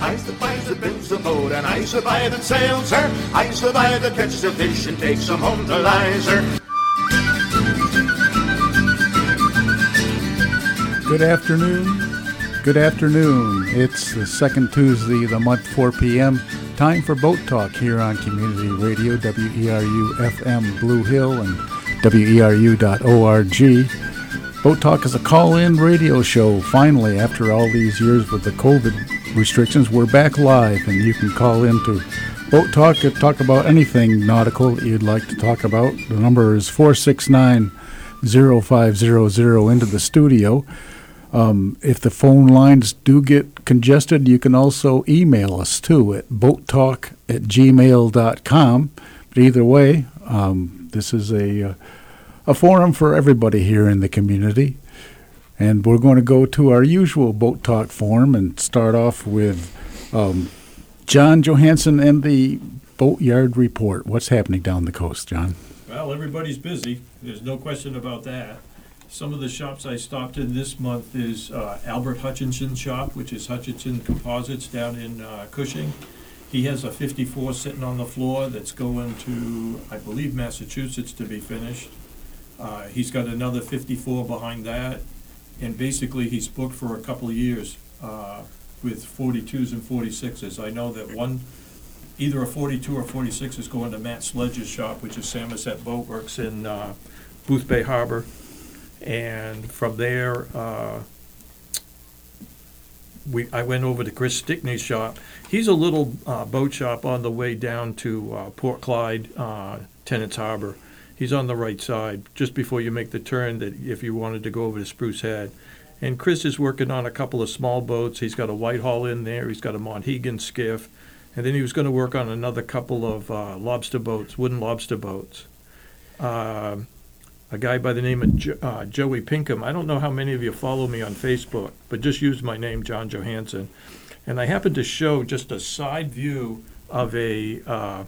I suppose that builds the boat, and I suppose that sails her. I suppose that catches a fish and takes them home to Liza. Good afternoon. Good afternoon. It's the second Tuesday of the month, 4 p.m. Time for Boat Talk here on Community Radio, WERU FM Blue Hill and WERU.org. Boat Talk is a call in radio show. Finally, after all these years with the COVID restrictions, we're back live and you can call in to Boat Talk talk about anything nautical that you'd like to talk about. The number is 469 0500 into the studio. Um, if the phone lines do get congested, you can also email us too at boattalk at gmail.com. But either way, um, this is a, uh, a forum for everybody here in the community. And we're going to go to our usual Boat Talk form and start off with um, John Johansson and the Boatyard Report. What's happening down the coast, John? Well, everybody's busy. There's no question about that. Some of the shops I stopped in this month is uh, Albert Hutchinson's shop, which is Hutchinson Composites down in uh, Cushing. He has a 54 sitting on the floor that's going to, I believe, Massachusetts to be finished. Uh, he's got another 54 behind that, and basically he's booked for a couple of years uh, with 42s and 46s. I know that one, either a 42 or 46 is going to Matt Sledge's shop, which is Samoset Boat Works in uh, Boothbay Harbor. And from there, uh, we, I went over to Chris Stickney's shop. He's a little uh, boat shop on the way down to uh, Port Clyde, uh, Tenants Harbor. He's on the right side, just before you make the turn. That if you wanted to go over to Spruce Head, and Chris is working on a couple of small boats. He's got a Whitehall in there. He's got a Monhegan skiff, and then he was going to work on another couple of uh, lobster boats, wooden lobster boats. Uh, a guy by the name of jo- uh, Joey Pinkham. I don't know how many of you follow me on Facebook, but just use my name, John Johansson. And I happened to show just a side view of a uh,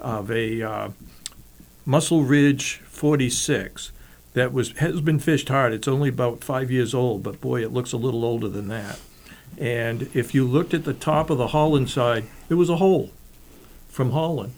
of a uh, Muscle Ridge 46 that was has been fished hard. It's only about five years old, but boy, it looks a little older than that. And if you looked at the top of the Holland side, there was a hole from Holland.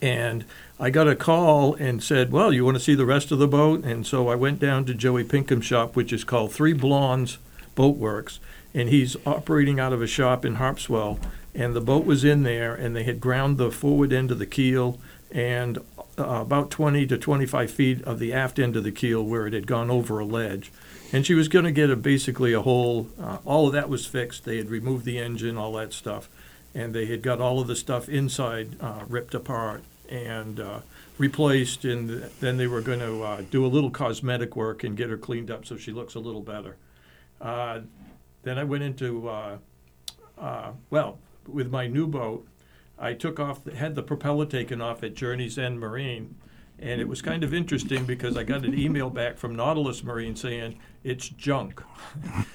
And I got a call and said, Well, you want to see the rest of the boat? And so I went down to Joey Pinkham's shop, which is called Three Blondes Boat Works. And he's operating out of a shop in Harpswell. And the boat was in there, and they had ground the forward end of the keel and uh, about 20 to 25 feet of the aft end of the keel where it had gone over a ledge. And she was going to get a basically a whole, uh, all of that was fixed. They had removed the engine, all that stuff. And they had got all of the stuff inside uh, ripped apart and uh, replaced, and then they were going to uh, do a little cosmetic work and get her cleaned up so she looks a little better. Uh, then I went into, well, with my new boat, I took off, had the propeller taken off at Journey's End Marine, and it was kind of interesting because I got an email back from Nautilus Marine saying it's junk.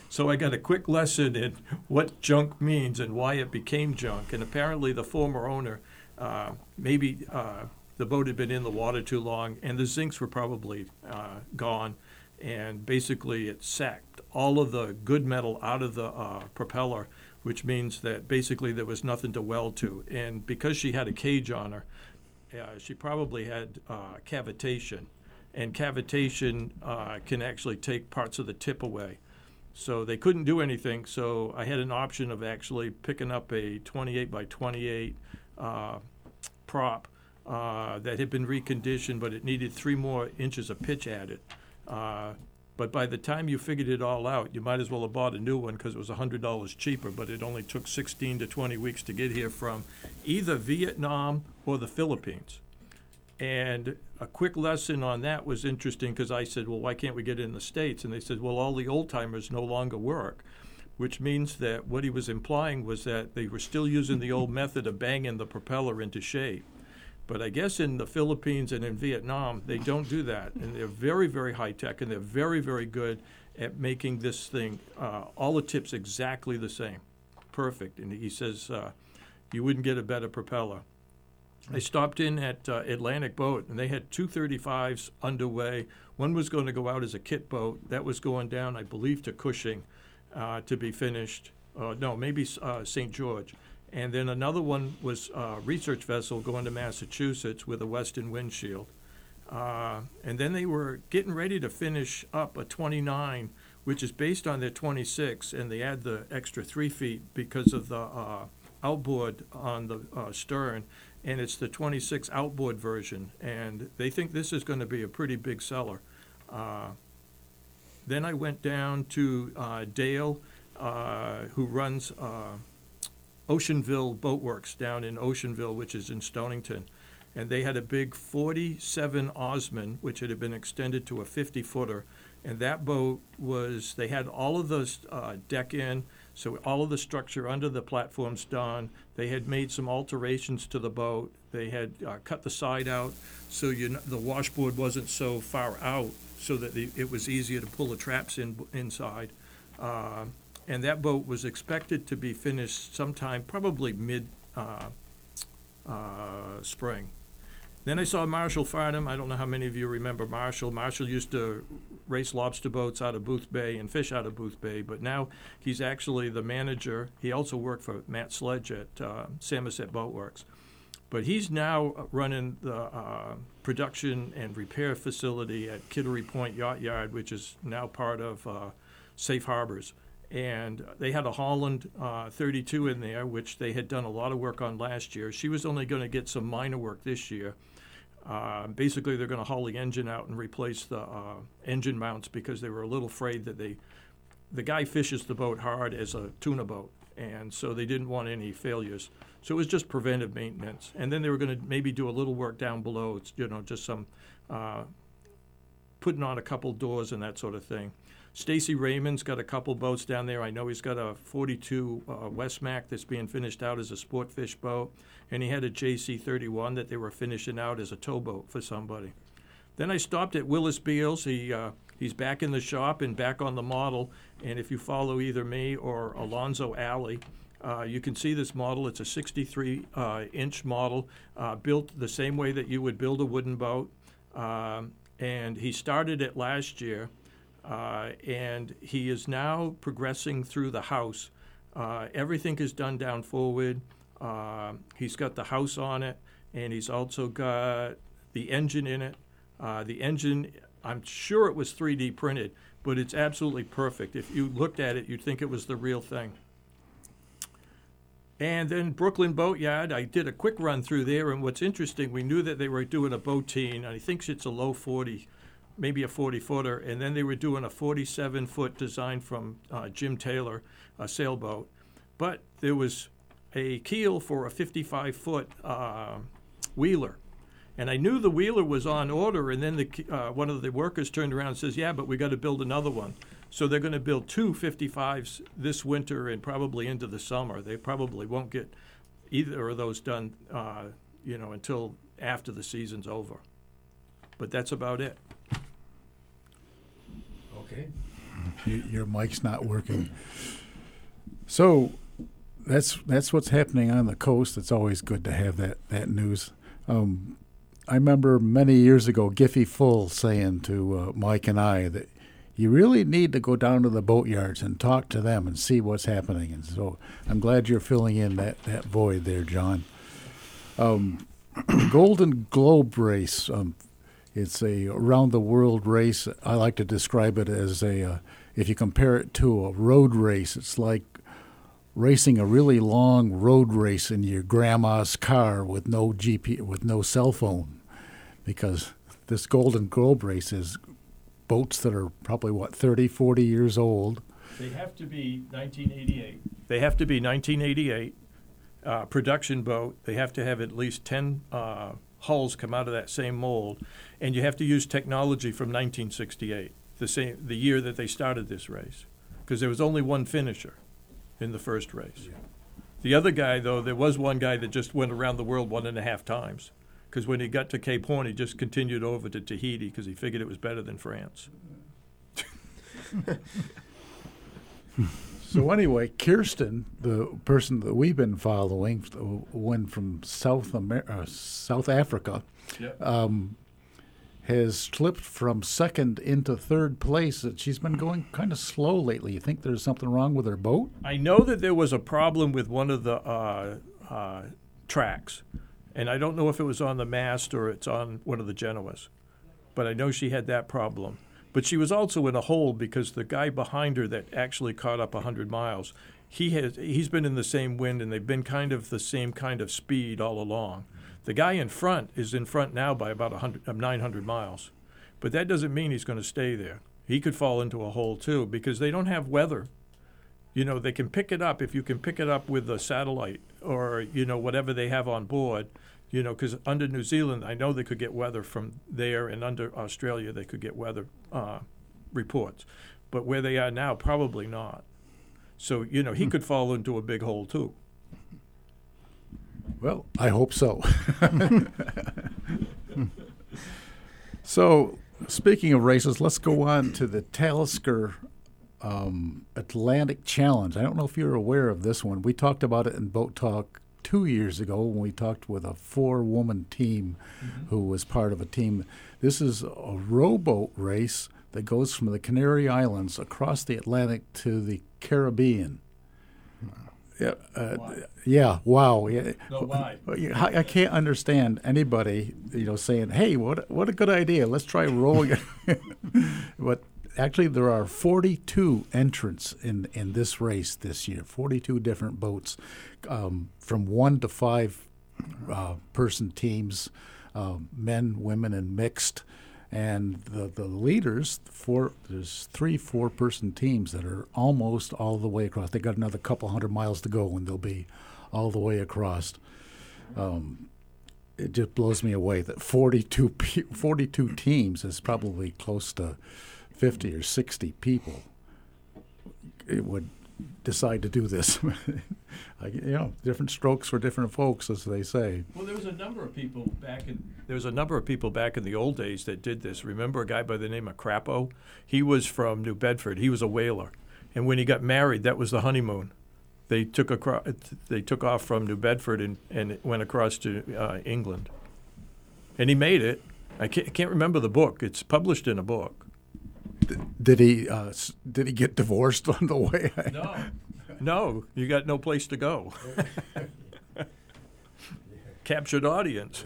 so I got a quick lesson in what junk means and why it became junk. And apparently, the former owner uh, maybe uh, the boat had been in the water too long, and the zincs were probably uh, gone, and basically it sacked all of the good metal out of the uh, propeller, which means that basically there was nothing to weld to. And because she had a cage on her, uh, she probably had cavitation, and cavitation can actually take parts of the tip away. So they couldn't do anything. So I had an option of actually picking up a 28 by 28 uh, prop uh, that had been reconditioned, but it needed three more inches of pitch added. But by the time you figured it all out, you might as well have bought a new one because it was $100 cheaper, but it only took 16 to 20 weeks to get here from either Vietnam or the Philippines. And a quick lesson on that was interesting because I said, well, why can't we get it in the States? And they said, well, all the old timers no longer work which means that what he was implying was that they were still using the old method of banging the propeller into shape. But I guess in the Philippines and in Vietnam, they don't do that. And they're very, very high tech and they're very, very good at making this thing, uh, all the tips exactly the same. Perfect. And he says, uh, you wouldn't get a better propeller. I stopped in at uh, Atlantic Boat and they had two 35s underway. One was going to go out as a kit boat. That was going down, I believe, to Cushing uh, to be finished. Uh, no, maybe uh, St. George. And then another one was a research vessel going to Massachusetts with a Western windshield. Uh, and then they were getting ready to finish up a 29, which is based on their 26, and they add the extra three feet because of the uh, outboard on the uh, stern, and it's the 26 outboard version. And they think this is going to be a pretty big seller. Uh, then I went down to uh, Dale, uh, who runs Oceanville Boatworks down in Oceanville, which is in Stonington. And they had a big 47 Osman, which had been extended to a 50 footer. And that boat was, they had all of the uh, deck in, so all of the structure under the platform's done. They had made some alterations to the boat. They had uh, cut the side out so you kn- the washboard wasn't so far out, so that the, it was easier to pull the traps in inside. Uh, and that boat was expected to be finished sometime, probably mid uh, uh, spring. Then I saw Marshall Farnham. I don't know how many of you remember Marshall. Marshall used to race lobster boats out of Boothbay and fish out of Boothbay, but now he's actually the manager. He also worked for Matt Sledge at uh, Samoset Boatworks. But he's now running the uh, production and repair facility at Kittery Point Yacht Yard, which is now part of uh, Safe Harbors and they had a Holland uh, 32 in there, which they had done a lot of work on last year. She was only going to get some minor work this year. Uh, basically, they're going to haul the engine out and replace the uh, engine mounts because they were a little afraid that they, the guy fishes the boat hard as a tuna boat, and so they didn't want any failures. So it was just preventive maintenance, and then they were going to maybe do a little work down below. You know just some uh, putting on a couple doors and that sort of thing. Stacy Raymond's got a couple boats down there. I know he's got a 42 uh, Wesmac that's being finished out as a sport fish boat, and he had a JC 31 that they were finishing out as a towboat for somebody. Then I stopped at Willis Beals. He uh, he's back in the shop and back on the model. And if you follow either me or Alonzo Alley, uh, you can see this model. It's a 63 uh, inch model, uh, built the same way that you would build a wooden boat. Um, and he started it last year. Uh, and he is now progressing through the house. Uh, everything is done down forward. Uh, he's got the house on it, and he's also got the engine in it. Uh, the engine, I'm sure it was 3D printed, but it's absolutely perfect. If you looked at it, you'd think it was the real thing. And then Brooklin Boatyard, I did a quick run through there, and what's interesting, we knew that they were doing a boateen, and I think it's a low 40 maybe a 40 footer, and then they were doing a 47 foot design from uh, Jim Taylor, a sailboat. But there was a keel for a 55 foot uh, wheeler. And I knew the wheeler was on order, and then the, uh, one of the workers turned around and says, Yeah, but we got to build another one. So they're going to build two 55s this winter and probably into the summer. They probably won't get either of those done, uh, you know, until after the season's over. But that's about it. Okay. your mic's not working. So that's that's what's happening on the coast. It's always good to have that that news. Um, I remember many years ago Giffy Full saying to uh, Mike and I that you really need to go down to the boatyards and talk to them and see what's happening. And so I'm glad you're filling in that, that void there, John. Um, the Golden Globe race. Um, it's a round the world race. I like to describe it as a, uh, if you compare it to a road race, it's like racing a really long road race in your grandma's car with no GP, with no cell phone, because this Golden Globe race is boats that are probably what 30, 40 years old. They have to be 1988. They have to be 1988 uh, production boat. They have to have at least 10 uh, hulls come out of that same mold, and you have to use technology from 1968, the same the year that they started this race, because there was only one finisher in the first race. The other guy, though, there was one guy that just went around the world one and a half times, because when he got to Cape Horn, he just continued over to Tahiti because he figured it was better than France. So anyway, Kirsten, the person that we've been following, went from South Amer- uh, South Africa. Yep. Um, has slipped from second into third place. She's been going kind of slow lately. You think there's something wrong with her boat? I know that there was a problem with one of the uh, uh, tracks, and I don't know if it was on the mast or it's on one of the Genoas, but I know she had that problem. But she was also in a hole because the guy behind her that actually caught up 100 miles, he has he's been in the same wind and they've been kind of the same kind of speed all along. The guy in front is in front now by about 100, uh, 900 miles, but that doesn't mean he's going to stay there. He could fall into a hole too because they don't have weather. You know, they can pick it up if you can pick it up with a satellite or you know whatever they have on board you know, because under New Zealand, I know they could get weather from there, and under Australia, they could get weather uh, reports. But where they are now, probably not. So, you know, he hmm. could fall into a big hole too. Well, I hope so. so, speaking of races, let's go on to the Talisker um, Atlantic Challenge. I don't know if you're aware of this one. We talked about it in Boat Talk two years ago when we talked with a four woman team mm-hmm. who was part of a team. This is a rowboat race that goes from the Canary Islands across the Atlantic to the Caribbean. Yeah, uh, yeah, wow. Yeah. No, why? I, I can't understand anybody, you know, saying, "Hey, what what a good idea! Let's try rowing." but actually there are 42 entrants in in this race this year. 42 different boats, um, from one to five uh, person teams, uh, men, women, and mixed. And the the leaders, four there's three four person teams that are almost all the way across. They got another couple hundred miles to go, and they'll be all the way across. Um, it just blows me away that 42, 42 teams is probably close to 50 or 60 people it would decide to do this. you know, different strokes for different folks, as they say. Well, there was a number of people back in there was a number of people back in the old days that did this. Remember a guy by the name of Crapo? He was from New Bedford. He was a whaler, and when he got married, that was the honeymoon. They took across, they took off from New Bedford and, and went across to uh, England, and he made it. I can't, I can't remember the book. It's published in a book did he uh, did he get divorced on the way? no, no, you got no place to go. Captured audience.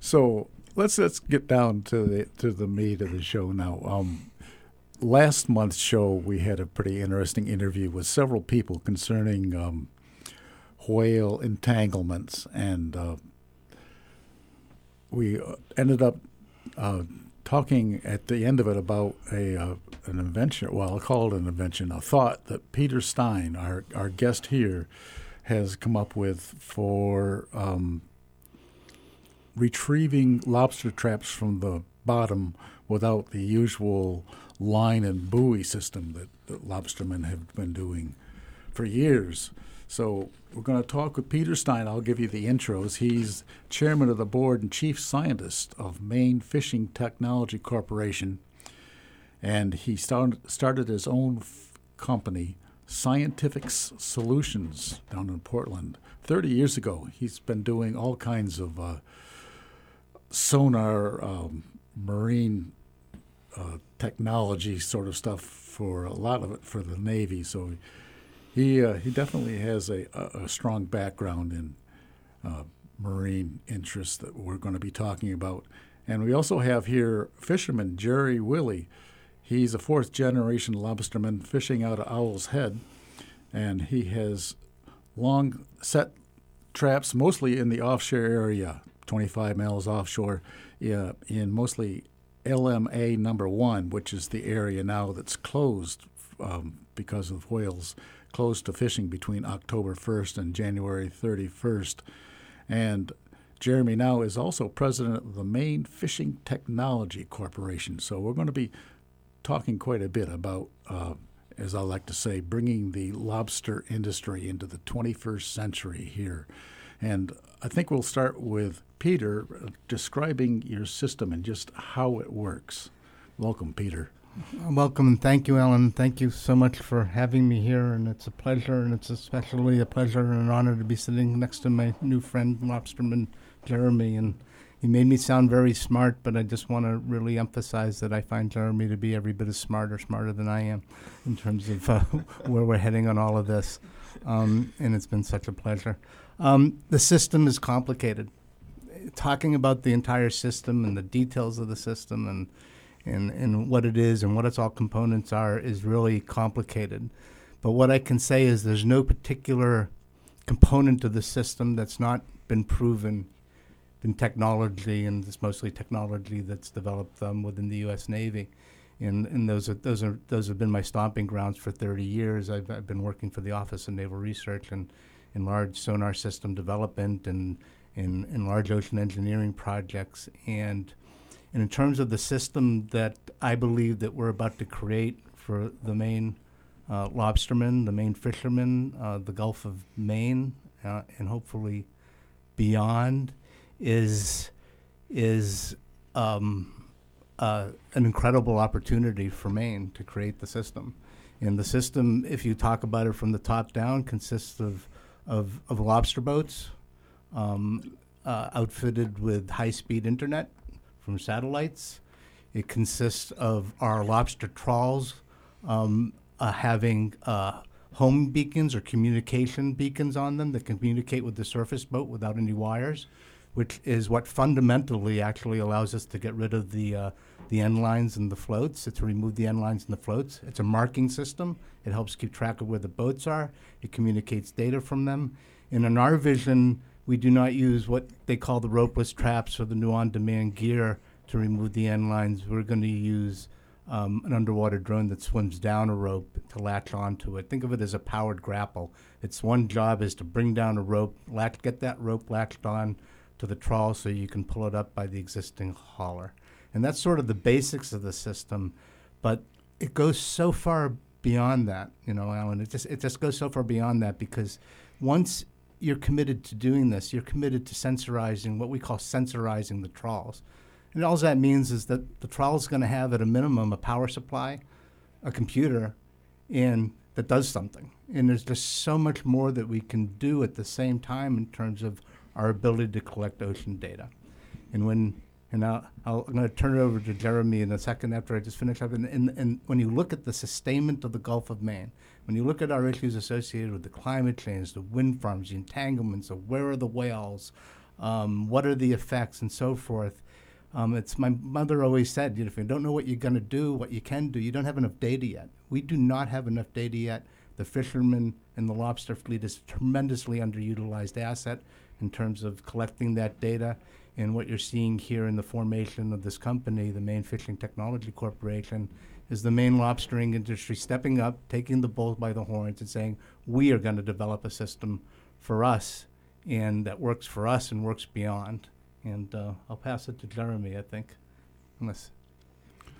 so let's let's get down to the to the meat of the show now. Um, last month's show, we had a pretty interesting interview with several people concerning um, whale entanglements, and uh, we uh, ended up uh, talking at the end of it about a uh, an invention. Well, I'll call it an invention, a thought that Peter Stein, our our guest here, has come up with for um, retrieving lobster traps from the bottom without the usual line and buoy system that, that lobstermen have been doing for years. So we're going to talk with Peter Stein. I'll give you the intros. He's chairman of the board and chief scientist of Maine Fishing Technology Corporation, and he started started his own f- company, Scientific Solutions, down in Portland. Thirty years ago, he's been doing all kinds of uh, sonar, um, marine uh, technology sort of stuff for a lot of it for the Navy. So he uh, he definitely has a, a, a strong background in uh, marine interests that we're going to be talking about. And we also have here fisherman Jerry Willie. He's a fourth generation lobsterman fishing out of Owl's Head, and he has long set traps mostly in the offshore area, 25 miles offshore, uh, in mostly LMA number one, which is the area now that's closed um, because of whales closed to fishing between October 1st and January 31st. And Jeremy now is also president of the Maine Fishing Technology Corporation. So we're going to be talking quite a bit about, uh, as I like to say, bringing the lobster industry into the 21st century here. And I think we'll start with Peter uh, describing your system and just how it works. Welcome, Peter. Welcome and thank you, Alan. Thank you so much for having me here, and it's a pleasure, and it's especially a pleasure and an honor to be sitting next to my new friend, lobsterman Jeremy, and he made me sound very smart, but I just want to really emphasize that I find Jeremy to be every bit as smart or smarter than I am in terms of uh, where we're heading on all of this. Um, and it's been such a pleasure. Um, the system is complicated. Talking about the entire system and the details of the system and, and, and what it is and what its all components are is really complicated. But what I can say is there's no particular component of the system that's not been proven in technology, and it's mostly technology that's developed um, within the U.S. Navy. And, and those are those are those have been my stomping grounds for 30 years. I've, I've been working for the Office of Naval Research and in large sonar system development and in, in large ocean engineering projects. And, and in terms of the system that I believe that we're about to create for the Maine uh, lobstermen, the Maine fishermen, uh, the Gulf of Maine, uh, and hopefully beyond, is is um, uh, an incredible opportunity for Maine to create the system. And the system, if you talk about it from the top down, consists of of, of lobster boats um, uh, outfitted with high speed internet from satellites. It consists of our lobster trawls um, uh, having uh, home beacons or communication beacons on them that communicate with the surface boat without any wires, which is what fundamentally actually allows us to get rid of the uh, the end lines and the floats. It's to remove the end lines and the floats. It's a marking system. It helps keep track of where the boats are. It communicates data from them. And in our vision, we do not use what they call the ropeless traps or the new on-demand gear to remove the end lines. We're going to use um, an underwater drone that swims down a rope to latch onto it. Think of it as a powered grapple. Its one job is to bring down a rope, latch, get that rope latched on to the trawl so you can pull it up by the existing hauler. And that's sort of the basics of the system, but it goes so far beyond that, you know, Alan. It just it just goes so far beyond that because once you're committed to doing this, you're committed to sensorizing what we call sensorizing the trawls. And all that means is that the trawl is going to have at a minimum a power supply, a computer, and that does something. And there's just so much more that we can do at the same time in terms of our ability to collect ocean data. And when and I'll, i am going to turn it over to Jeremy in a second after I just finish up. And, and, and when you look at the sustainment of the Gulf of Maine, when you look at our issues associated with the climate change, the wind farms, the entanglements of where are the whales, um, what are the effects, and so forth. Um, it's my mother always said, you know, if you don't know what you're going to do, what you can do, you don't have enough data yet. We do not have enough data yet. The fishermen and the lobster fleet is a tremendously underutilized asset in terms of collecting that data and what you're seeing here in the formation of this company, the Maine Fishing Technology Corporation, is the Maine lobstering industry stepping up, taking the bull by the horns, and saying, we are going to develop a system for us and that works for us and works beyond. And uh, I'll pass it to Jeremy, I think, unless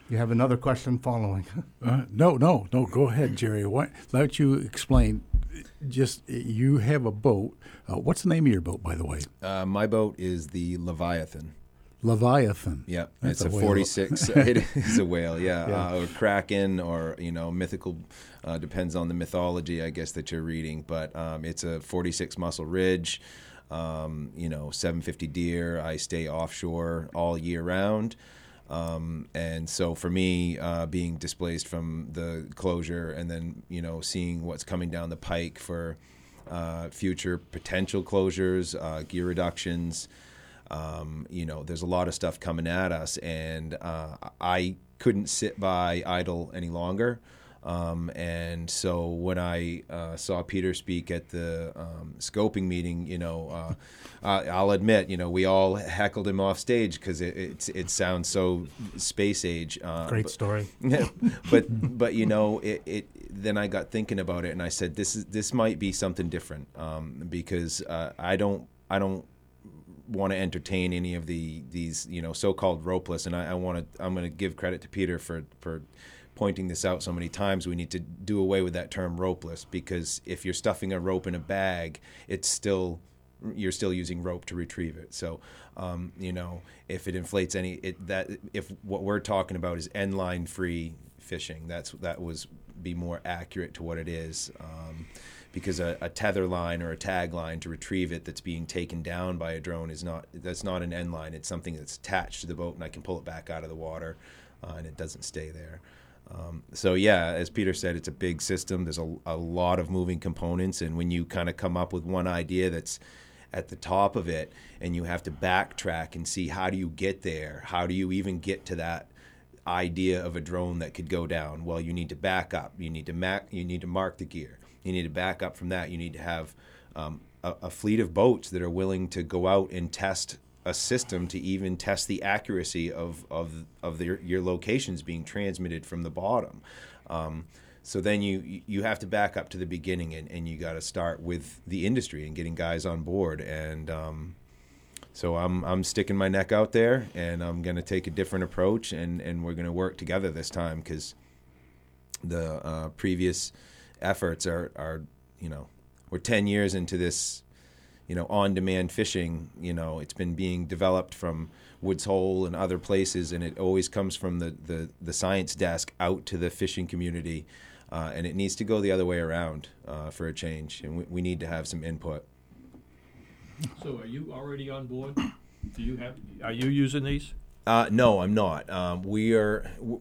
you have another question following. uh, no, no, no. Go ahead, Jerry. Why, don't you explain just you have a boat. Uh, what's the name of your boat, by the way? Uh, my boat is the Leviathan. Leviathan. Yeah, it's a, a 46. it is a whale, yeah, yeah. Uh, or kraken, or you know, mythical. Uh, depends on the mythology, I guess, that you're reading. But um, it's a 46 muscle ridge. Um, you know, 750 Deere. I stay offshore all year round. Um, and so for me, uh, being displaced from the closure and then, you know, seeing what's coming down the pike for uh, future potential closures, uh, gear reductions, um, you know, there's a lot of stuff coming at us. And uh, I couldn't sit by idle any longer. Um, and so when I uh, saw Peter speak at the um, scoping meeting, you know, uh, I'll admit, you know, we all heckled him off stage because it, it, it sounds so space age. Uh, Great but, story. but but you know, it, it, then I got thinking about it, and I said, this is this might be something different um, because uh, I don't I don't want to entertain any of the these you know so-called ropeless, and I, I want to I'm going to give credit to Peter for for pointing this out so many times. We need to do away with that term ropeless because if you're stuffing a rope in a bag, it's still you're still using rope to retrieve it. So, um, you know, if it inflates any, it that if what we're talking about is end line free fishing, that's that was be more accurate to what it is. Um, because a, a, tether line or a tag line to retrieve it that's being taken down by a drone is not that's not an end line. It's something that's attached to the boat, and I can pull it back out of the water, uh, and it doesn't stay there. Um, so yeah, as Peter said, it's a big system. There's a, a lot of moving components, and when you kind of come up with one idea that's at the top of it, and you have to backtrack and see how do you get there? How do you even get to that idea of a drone that could go down? Well, you need to back up. You need to mac. You need to mark the gear. You need to back up from that. You need to have um, a, a fleet of boats that are willing to go out and test a system to even test the accuracy of of of the, your locations being transmitted from the bottom. Um, so then you you have to back up to the beginning and, and you got to start with the industry and getting guys on board and um, so I'm I'm sticking my neck out there and I'm going to take a different approach and and we're going to work together this time because the uh, previous efforts are are you know we're 10 years into this you know on demand fishing you know it's been being developed from Woods Hole and other places and it always comes from the the, the science desk out to the fishing community uh, and it needs to go the other way around uh, for a change, and we, we, need to have some input. So, are you already on board? Do you have? Are you using these? Uh, no, I'm not. Um, we are w-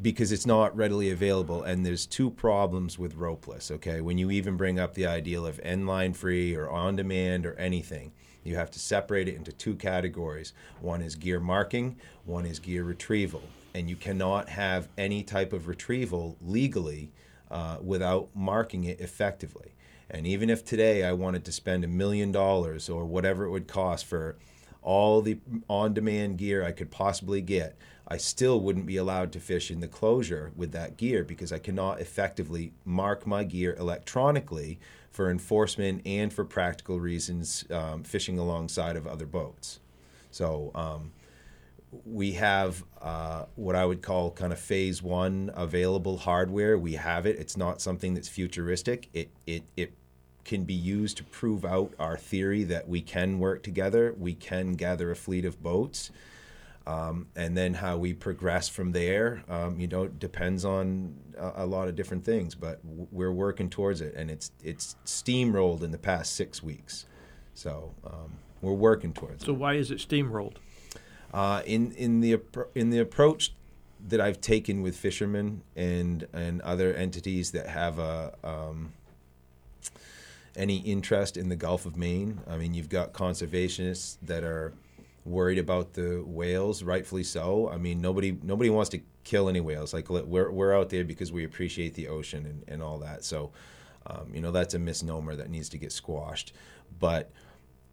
because it's not readily available, and there's two problems with ropeless. Okay, when you even bring up the ideal of end line free or on demand or anything, you have to separate it into two categories. One is gear marking, one is gear retrieval, and you cannot have any type of retrieval legally uh, without marking it effectively. And even if today I wanted to spend a million dollars or whatever it would cost for all the on demand gear I could possibly get, I still wouldn't be allowed to fish in the closure with that gear because I cannot effectively mark my gear electronically for enforcement and for practical reasons um, fishing alongside of other boats. So, um, we have uh, what I would call kind of phase one available hardware. We have it. It's not something that's futuristic. It it it can be used to prove out our theory that we can work together. We can gather a fleet of boats. Um, and then how we progress from there, um, you know, depends on a, a, lot of different things. But w- we're working towards it, and it's it's steamrolled in the past six weeks. So um, we're working towards so it. So why is it steamrolled? Uh, in in the in the approach that I've taken with fishermen and and other entities that have a um, any interest in the Gulf of Maine. I mean, you've got conservationists that are worried about the whales, rightfully so. I mean, nobody nobody wants to kill any whales. Like we're we're out there because we appreciate the ocean and, and all that. So, um, you know, that's a misnomer that needs to get squashed. But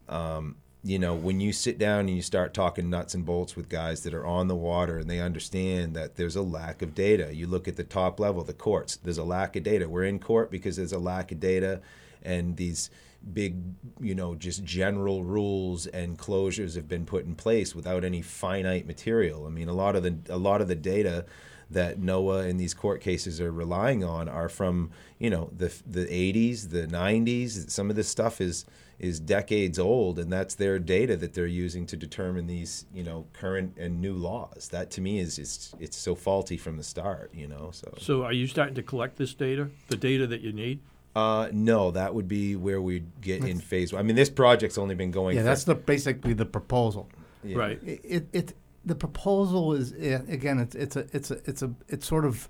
um, you know, when you sit down and you start talking nuts and bolts with guys that are on the water and they understand that there's a lack of data. You look at the top level, the courts, there's a lack of data. We're in court because there's a lack of data and these big, you know, just general rules and closures have been put in place without any finite material. I mean, a lot of the a lot of the data that NOAA and these court cases are relying on are from, you know, the the 80s, the 90s. Some of this stuff is is decades old, and that's their data that they're using to determine these, you know, current and new laws. That to me is it's it's so faulty from the start, you know. So so are you starting to collect this data, the data that you need? Uh, no, that would be where we get in phase. I mean, this project's only been going. Yeah, that's the basically the proposal. Yeah. Right. It, it, it the proposal is again it's it's a it's a it's a it's sort of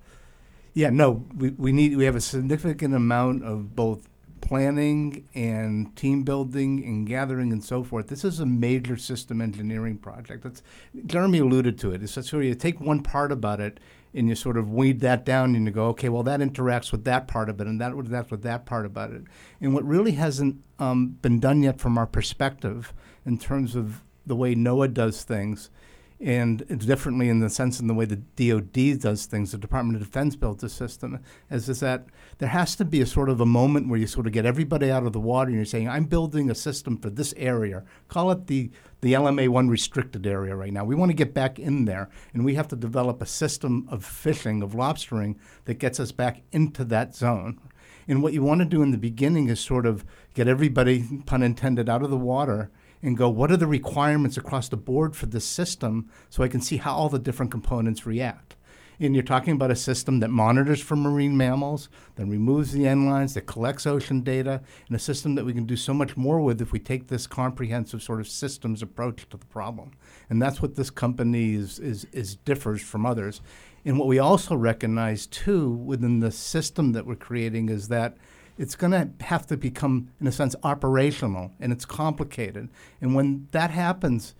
yeah no we, we need we have a significant amount of both planning and team building and gathering and so forth. This is a major system engineering project. That's Jeremy alluded to it. It's sort of you take one part about it and you sort of weed that down and you go, okay, well that interacts with that part of it and that that's with that part about it. And what really hasn't um, been done yet from our perspective in terms of the way NOAA does things and it's differently in the sense in the way the DoD does things. The Department of Defense built the system, is is that there has to be a sort of a moment where you sort of get everybody out of the water and you're saying, I'm building a system for this area. Call it the the LMA one restricted area right now. We want to get back in there, and we have to develop a system of fishing of lobstering that gets us back into that zone. And what you want to do in the beginning is sort of get everybody, pun intended, out of the water and go, what are the requirements across the board for this system so I can see how all the different components react. And you're talking about a system that monitors for marine mammals, that removes the end lines, that collects ocean data, and a system that we can do so much more with if we take this comprehensive sort of systems approach to the problem. And that's what this company is, is, is differs from others. And what we also recognize too within the system that we're creating is that it's going to have to become, in a sense, operational, and it's complicated. And when that happens,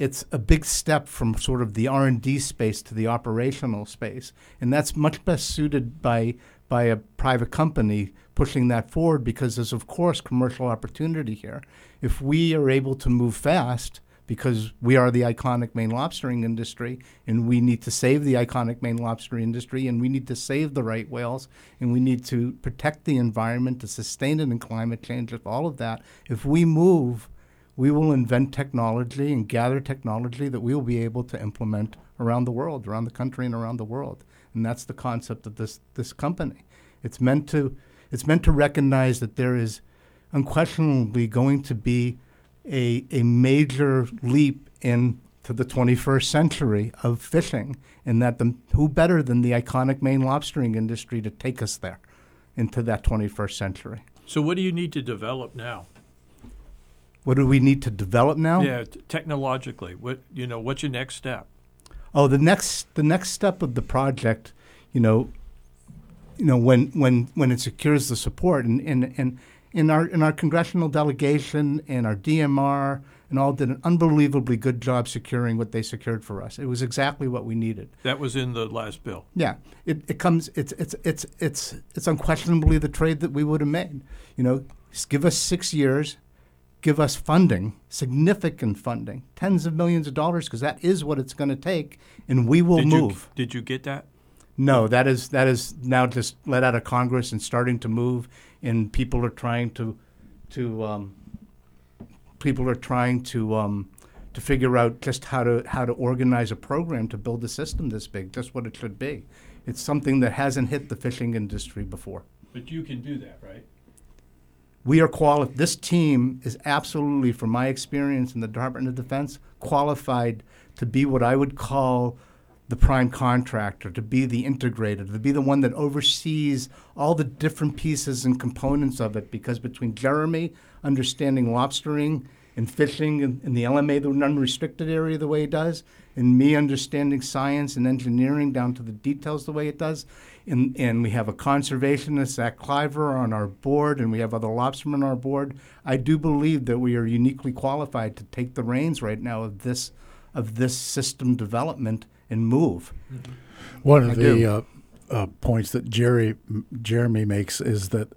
it's a big step from sort of the R&D space to the operational space, and that's much best suited by by a private company pushing that forward because there's of course commercial opportunity here. If we are able to move fast, because we are the iconic Maine lobstering industry and we need to save the iconic Maine lobster industry and we need to save the right whales and we need to protect the environment to sustain it in climate change, all of that. If we move, we will invent technology and gather technology that we will be able to implement around the world, around the country and around the world. And that's the concept of this, this company. It's meant to it's meant to recognize that there is unquestionably going to be a, a major leap into the 21st century of fishing, and that the, who better than the iconic Maine lobstering industry to take us there into that 21st century? So, what do you need to develop now? What do we need to develop now? Yeah, t- technologically. What you know? What's your next step? Oh, the next the next step of the project, you know, you know when when when it secures the support and and and in our in our congressional delegation and our DMR and all did an unbelievably good job securing what they secured for us. It was exactly what we needed. That was in the last bill. Yeah, it, it comes. It's it's it's it's it's unquestionably the trade that we would have made. You know, give us six years, give us funding, significant funding, tens of millions of dollars, because that is what it's going to take, and we will did move. You, did you get that? No, that is that is now just let out of Congress and starting to move and people are trying to to um, people are trying to um, to figure out just how to how to organize a program to build a system this big, just what it should be. It's something that hasn't hit the fishing industry before. But you can do that, right? We are qualified. This team is absolutely, from my experience in the Department of Defense, qualified to be what I would call the prime contractor, to be the integrator, to be the one that oversees all the different pieces and components of it. Because between Jeremy understanding lobstering and fishing in, in the LMA, the unrestricted area, the way it does, and me understanding science and engineering down to the details the way it does, and, and we have a conservationist, Zach Klyver, on our board, and we have other lobstermen on our board. I do believe that we are uniquely qualified to take the reins right now of this of this system development and move. One of I the uh, uh, points that Jerry Jeremy makes is that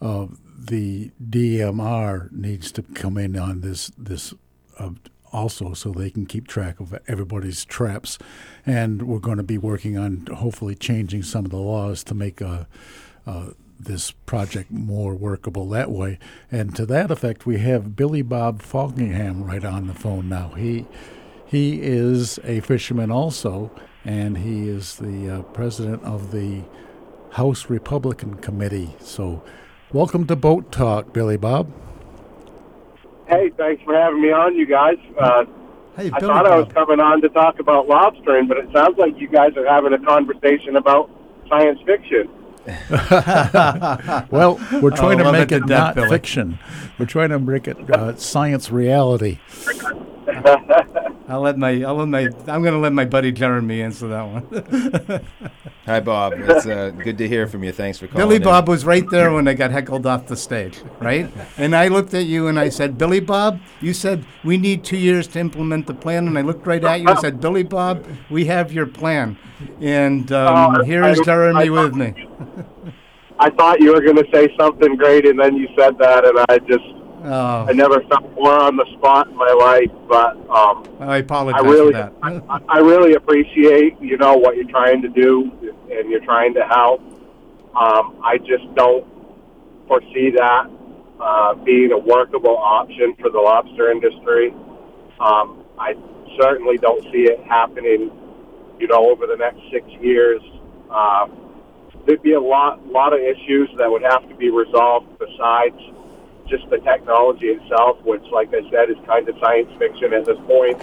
uh, the DMR needs to come in on this this uh, also so they can keep track of everybody's traps, and we're going to be working on hopefully changing some of the laws to make uh, uh, this project more workable that way. And to that effect, we have Billy Bob Faulkingham right on the phone now. He he is a fisherman also, and he is the uh, president of the House Republican Committee. So, welcome to Boat Talk, Billy Bob. Hey, thanks for having me on, you guys. Uh, hey, I thought Bob. I was coming on to talk about lobstering, but it sounds like you guys are having a conversation about science fiction. well, we're trying to make it, not Billy. fiction. We're trying to make it uh, science reality. I'll let my I'll let my I'm going to let my buddy Jeremy answer that one. Hi, Bob. It's uh, good to hear from you. Thanks for calling. Billy in. Bob was right there when I got heckled off the stage, right? and I looked at you and I said, Billy Bob, you said we need two years to implement the plan, and I looked right at you and said, Billy Bob, we have your plan, and um, uh, here is Jeremy with me. I thought you were going to say something great, and then you said that, and I just Oh. I never felt more on the spot in my life, but um, I apologize I really, for that. I, I really appreciate you know what you're trying to do, and you're trying to help. Um, I just don't foresee that uh, being a workable option for the lobster industry. Um, I certainly don't see it happening, you know, over the next six years. Uh, there'd be a lot, lot of issues that would have to be resolved besides just the technology itself, which, like I said, is kind of science fiction at this point.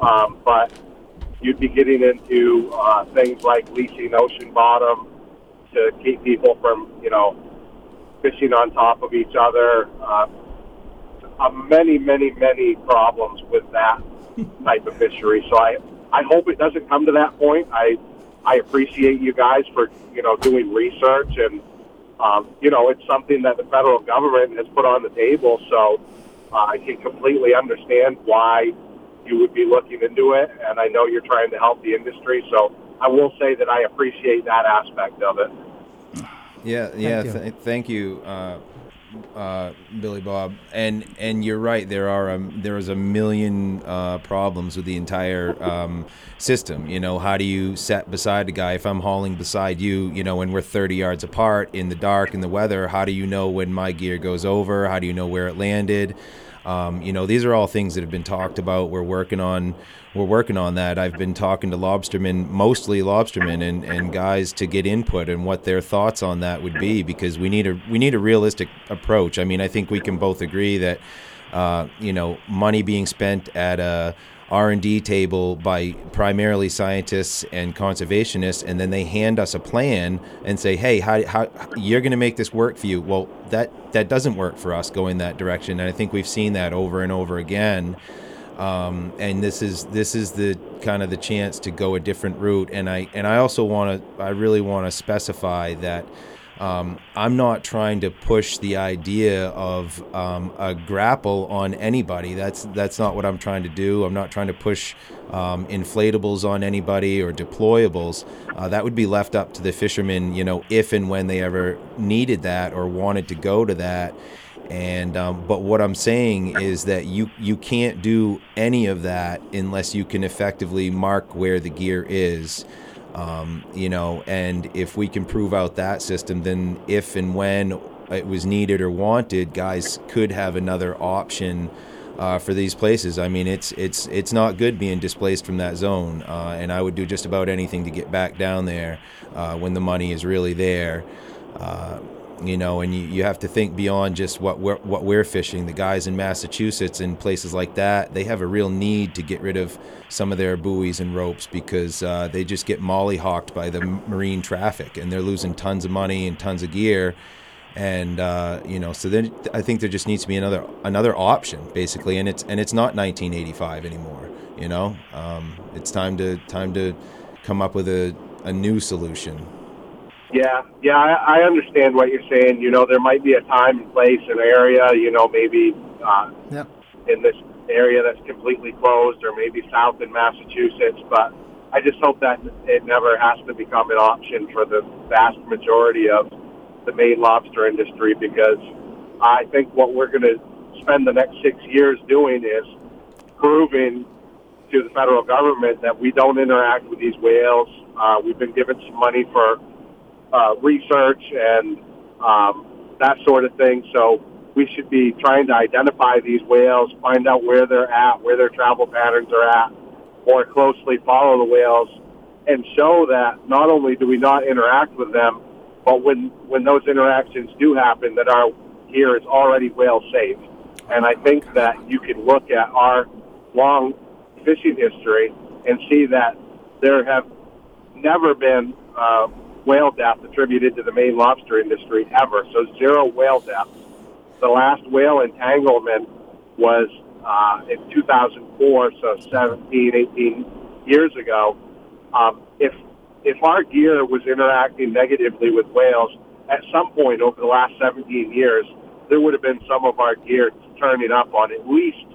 Um, but you'd be getting into uh, things like leasing ocean bottom to keep people from, you know, fishing on top of each other. Uh, uh, many, many, many problems with that type of fishery. So I, I hope it doesn't come to that point. I, I appreciate you guys for, you know, doing research and, um, you know, it's something that the federal government has put on the table. So uh, I can completely understand why you would be looking into it, and I know you're trying to help the industry. So I will say that I appreciate that aspect of it. Yeah, yeah. Thank you. Th- thank you, uh, uh, Billy Bob. And and you're right. There are there is a million uh, problems with the entire um, system. You know, how do you set beside a guy? If I'm hauling beside you, you know, and we're 30 yards apart in the dark in the weather, how do you know when my gear goes over? How do you know where it landed? Um, you know, these are all things that have been talked about. We're working on we're working on that. I've been talking to lobstermen, mostly lobstermen, and, and guys to get input and what their thoughts on that would be because we need a we need a realistic approach. I mean, I think we can both agree that uh, you know money being spent at a R&D table by primarily scientists and conservationists and then they hand us a plan and say hey how, how you're going to make this work for you. Well that that doesn't work for us going that direction and I think we've seen that over and over again. Um, and this is this is the kind of the chance to go a different route and I and I also want to I really want to specify that um, I'm not trying to push the idea of um, a grapple on anybody. That's that's not what I'm trying to do. I'm not trying to push um, inflatables on anybody or deployables. Uh, that would be left up to the fishermen, you know, if and when they ever needed that or wanted to go to that. And um, but what I'm saying is that you you can't do any of that unless you can effectively mark where the gear is. Um, you know, and if we can prove out that system, then if and when it was needed or wanted, guys could have another option uh, for these places. I mean, it's it's it's not good being displaced from that zone, uh, and I would do just about anything to get back down there uh, when the money is really there. You know, and you, you have to think beyond just what we're, what we're fishing. The guys in Massachusetts and places like that, they have a real need to get rid of some of their buoys and ropes because uh, they just get mollyhawked by the marine traffic, and they're losing tons of money and tons of gear. And uh, you know, so then I think there just needs to be another another option, basically, and it's and it's not 1985 anymore. You know, um, it's time to time to come up with a, a new solution. Yeah, yeah, I, I understand what you're saying. You know, there might be a time and place, an area. You know, maybe uh, Yep. in this area that's completely closed, or maybe south in Massachusetts. But I just hope that it never has to become an option for the vast majority of the Maine lobster industry, because I think what we're going to spend the next six years doing is proving to the federal government that we don't interact with these whales. Uh, we've been given some money for uh, research and um, that sort of thing. So we should be trying to identify these whales, find out where they're at, where their travel patterns are at, more closely follow the whales, and show that not only do we not interact with them, but when when those interactions do happen, that our gear is already whale safe. And I think that you can look at our long fishing history and see that there have never been uh, whale death attributed to the Maine lobster industry ever. So zero whale deaths. The last whale entanglement was uh, in 2004, so 17, 18 years ago. Um, if if our gear was interacting negatively with whales at some point over the last 17 years, there would have been some of our gear turning up on at least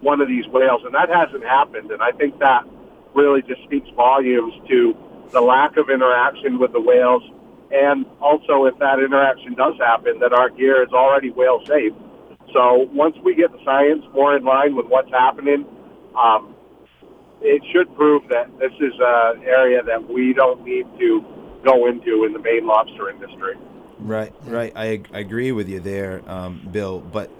one of these whales, and that hasn't happened. And I think that really just speaks volumes to the lack of interaction with the whales, and also if that interaction does happen, that our gear is already whale safe. So once we get the science more in line with what's happening, um, it should prove that this is an area that we don't need to go into in the Maine lobster industry. Right, right. I, I agree with you there, um, Bill. But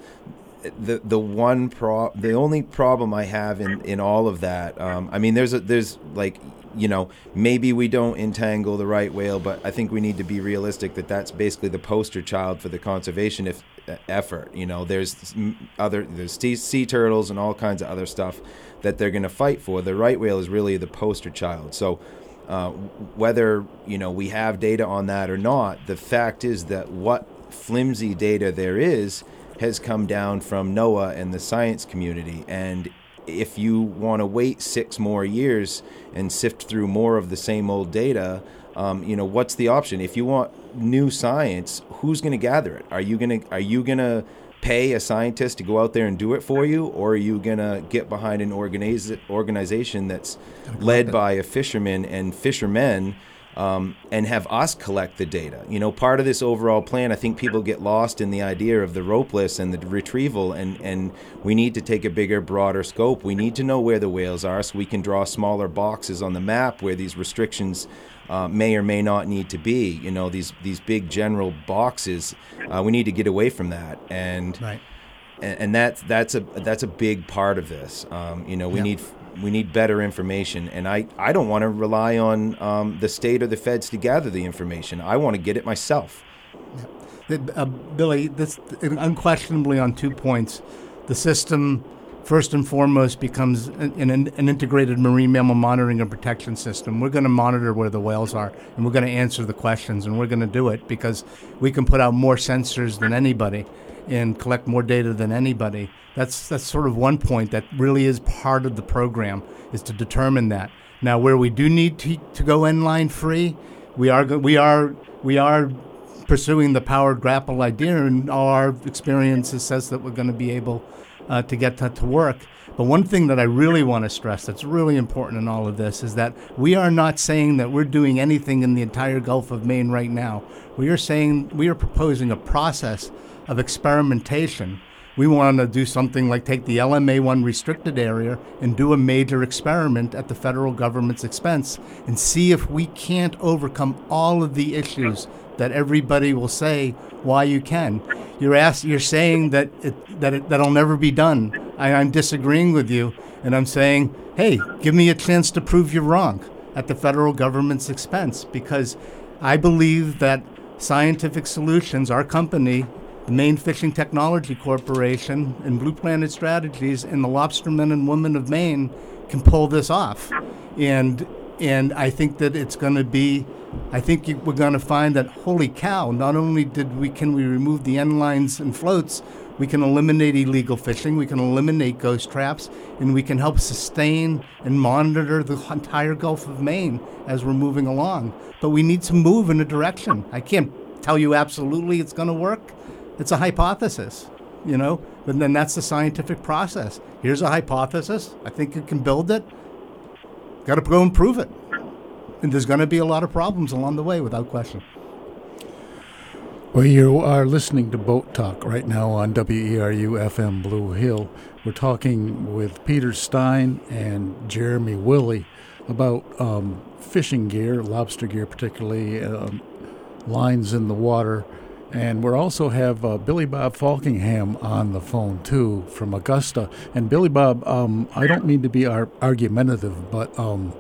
the the one pro the only problem I have in, in all of that, um, I mean, there's a there's like you know, maybe we don't entangle the right whale, but I think we need to be realistic that that's basically the poster child for the conservation if, uh, effort. You know, there's other there's sea, sea turtles and all kinds of other stuff that they're going to fight for. The right whale is really the poster child. So. Uh, whether you know we have data on that or not, the fact is that what flimsy data there is has come down from NOAA and the science community, and if you want to wait six more years and sift through more of the same old data, um, you know what's the option? If you want new science, who's going to gather it? Are you going to are you going to pay a scientist to go out there and do it for you, or are you going to get behind an organiz- organization that's led by a fisherman and fishermen? Um, and have us collect the data. You know, part of this overall plan, I think people get lost in the idea of the ropeless and the retrieval, and, and we need to take a bigger, broader scope. We need to know where the whales are so we can draw smaller boxes on the map where these restrictions uh, may or may not need to be. You know, these these big general boxes, uh, we need to get away from that. And right. and, and that's that's a that's a big part of this. Um, you know, we need we need better information, and I, I don't want to rely on um, the state or the feds to gather the information. I want to get it myself. Uh, Billy, this unquestionably on two points. The system, first and foremost, becomes an, an integrated marine mammal monitoring and protection system. We're going to monitor where the whales are, and we're going to answer the questions, and we're going to do it because we can put out more sensors than anybody and collect more data than anybody. That's that's sort of one point that really is part of the program is to determine that. Now, where we do need to, to go inline free, we are we are we are pursuing the powered grapple idea, and all our experiences says that we're going to be able uh, to get that to work. But one thing that I really want to stress that's really important in all of this is that we are not saying that we're doing anything in the entire Gulf of Maine right now. We are saying we are proposing a process of experimentation. We want to do something like take the LMA1 restricted area and do a major experiment at the federal government's expense and see if we can't overcome all of the issues that everybody will say why you can. You're asked, you're saying that it, that it, that'll never be done. I, I'm disagreeing with you, and I'm saying, hey, give me a chance to prove you're wrong at the federal government's expense because I believe that Scientific Solutions, our company, the Maine Fishing Technology Corporation and Blue Planet Strategies and the lobstermen and women of Maine can pull this off. And and I think that it's going to be I think we're going to find that holy cow, not only did we can we remove the end lines and floats, we can eliminate illegal fishing, we can eliminate ghost traps, and we can help sustain and monitor the entire Gulf of Maine as we're moving along. But we need to move in a direction. I can't tell you absolutely it's going to work, it's a hypothesis, you know, but then that's the scientific process. Here's a hypothesis. I think you can build it. Got to go and prove it. And there's going to be a lot of problems along the way, without question. Well, you are listening to Boat Talk right now on WERU FM Blue Hill. We're talking with Peter Stein and Jeremy Willie about um, fishing gear, lobster gear particularly, um, lines in the water, and we also have uh, Billy Bob Faulkingham on the phone too from Augusta. And Billy Bob, um, I don't mean to be ar- argumentative, but um,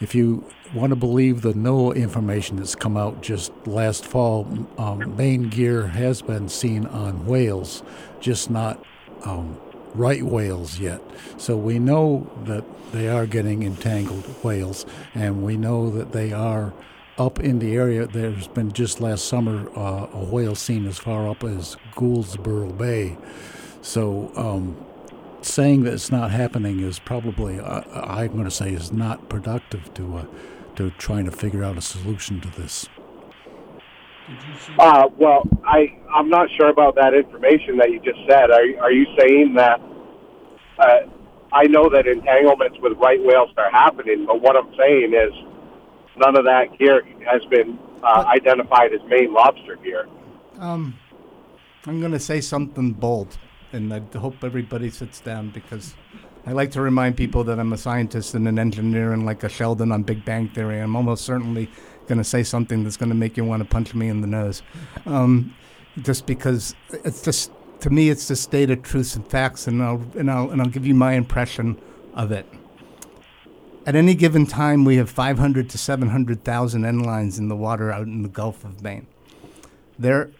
if you want to believe the NOAA information that's come out just last fall, um, Maine gear has been seen on whales, just not um, right whales yet. So we know that they are getting entangled whales, and we know that they are up in the area. There's been just last summer uh, a whale seen as far up as Gouldsboro Bay. So um, saying that it's not happening is probably, uh, I'm going to say, is not productive to uh, to trying to figure out a solution to this. Uh, well, I I'm not sure about that information that you just said. Are are you saying that? Uh, I know that entanglements with right whales are happening, but what I'm saying is none of that gear has been uh, identified as Maine lobster gear. Um, I'm going to say something bold, and I hope everybody sits down because I like to remind people that I'm a scientist and an engineer, and like a Sheldon on Big Bang Theory, I'm almost certainly going to say something that's going to make you want to punch me in the nose. Um, just because it's just to me, it's just stated truths and facts, and I'll and I'll and I'll give you my impression of it. At any given time, we have 500 to 700,000 end lines in the water out in the Gulf of Maine. There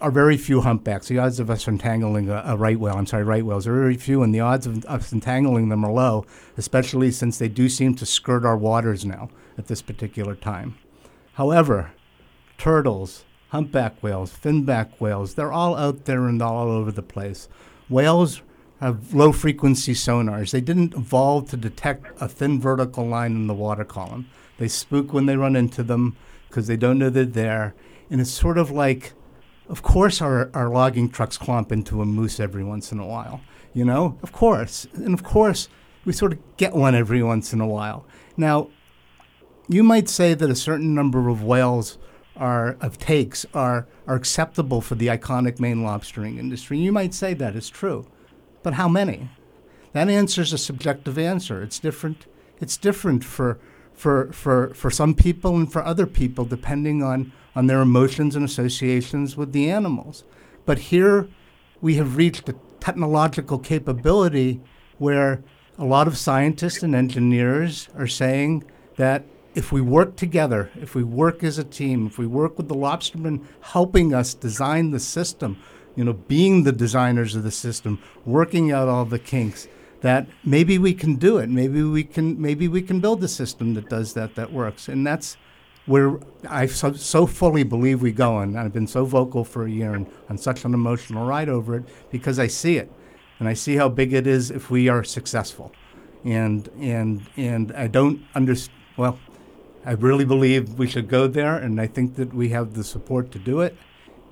are very few humpbacks. The odds of us entangling a, a right whale, I'm sorry, right whales, are very few, and the odds of us entangling them are low, especially since they do seem to skirt our waters now at this particular time. However, turtles, humpback whales, finback whales, they're all out there and all over the place. Whales have low frequency sonars. They didn't evolve to detect a thin vertical line in the water column. They spook when they run into them because they don't know they're there. And it's sort of like, of course, our, our logging trucks clomp into a moose every once in a while. You know, of course. And of course, we sort of get one every once in a while. Now, you might say that a certain number of whales are of takes are are acceptable for the iconic Maine lobstering industry. You might say that is true. But how many? That answer is a subjective answer. It's different. It's different for, for, for, for some people and for other people, depending on, on their emotions and associations with the animals. But here we have reached a technological capability where a lot of scientists and engineers are saying that if we work together, if we work as a team, if we work with the lobstermen helping us design the system, you know, being the designers of the system, working out all the kinks, that maybe we can do it. Maybe we can maybe we can build a system that does that that works. And that's where I so, so fully believe we go. And I've been so vocal for a year and on such an emotional ride over it because I see it, and I see how big it is if we are successful. And and and I don't understand. Well, I really believe we should go there, and I think that we have the support to do it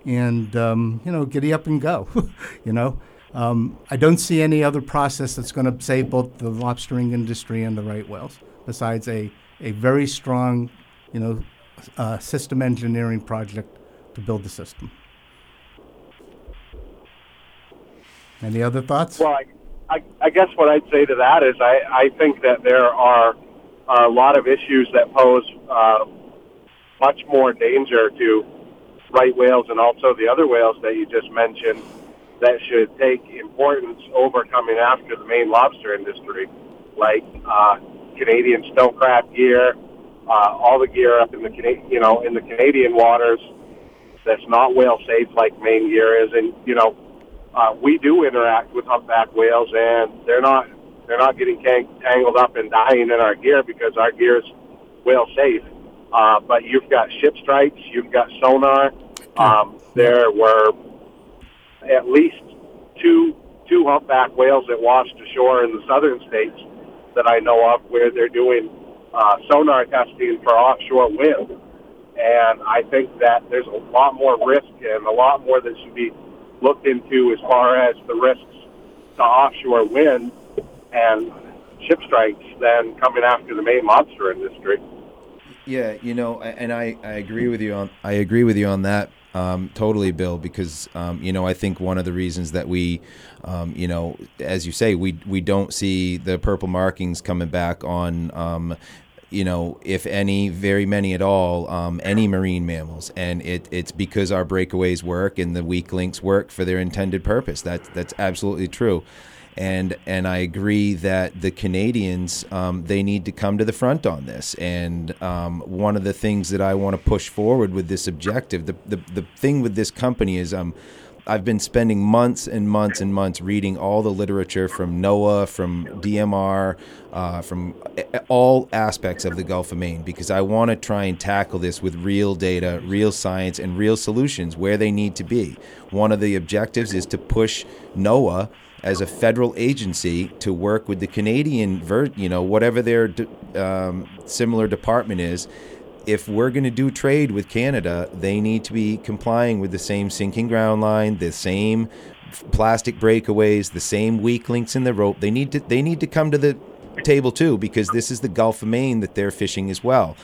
and um, you know, giddy up and go. you know, um, I don't see any other process that's going to save both the lobstering industry and the right whales, besides a a very strong, you know, uh, system engineering project to build the system. Any other thoughts? Well, I, I, I guess what I'd say to that is I, I think that there are a lot of issues that pose uh, much more danger to right whales and also the other whales that you just mentioned that should take importance over coming after the Maine lobster industry, like uh, Canadian crab gear, uh, all the gear up in the you know in the Canadian waters that's not whale safe like Maine gear is, and you know uh, we do interact with humpback whales, and they're not they're not getting tangled up and dying in our gear because our gear is whale safe. Uh, but you've got ship strikes, you've got sonar. Um, there were at least two two humpback whales that washed ashore in the southern states that I know of, where they're doing uh, sonar testing for offshore wind. And I think that there's a lot more risk and a lot more that should be looked into as far as the risks to offshore wind and ship strikes than coming after the Maine lobster industry. Yeah, you know, and I, I agree with you on I agree with you on that um, totally, Bill. Because um, you know, I think one of the reasons that we, um, you know, as you say, we we don't see the purple markings coming back on. Um, you know, if any, very many at all, um, any marine mammals, and it, it's because our breakaways work and the weak links work for their intended purpose. That's that's absolutely true and and I agree that the Canadians um, they need to come to the front on this. And um, one of the things that I want to push forward with this objective, the the, the thing with this company is um. I've been spending months and months and months reading all the literature from NOAA, from DMR, uh, from all aspects of the Gulf of Maine because I want to try and tackle this with real data, real science, and real solutions where they need to be. One of the objectives is to push NOAA as a federal agency to work with the Canadian, ver- you know, whatever their de- um, similar department is. If we're going to do trade with Canada, they need to be complying with the same sinking ground line, the same plastic breakaways, the same weak links in the rope. They need to they need to come to the table too because this is the Gulf of Maine that they're fishing as well.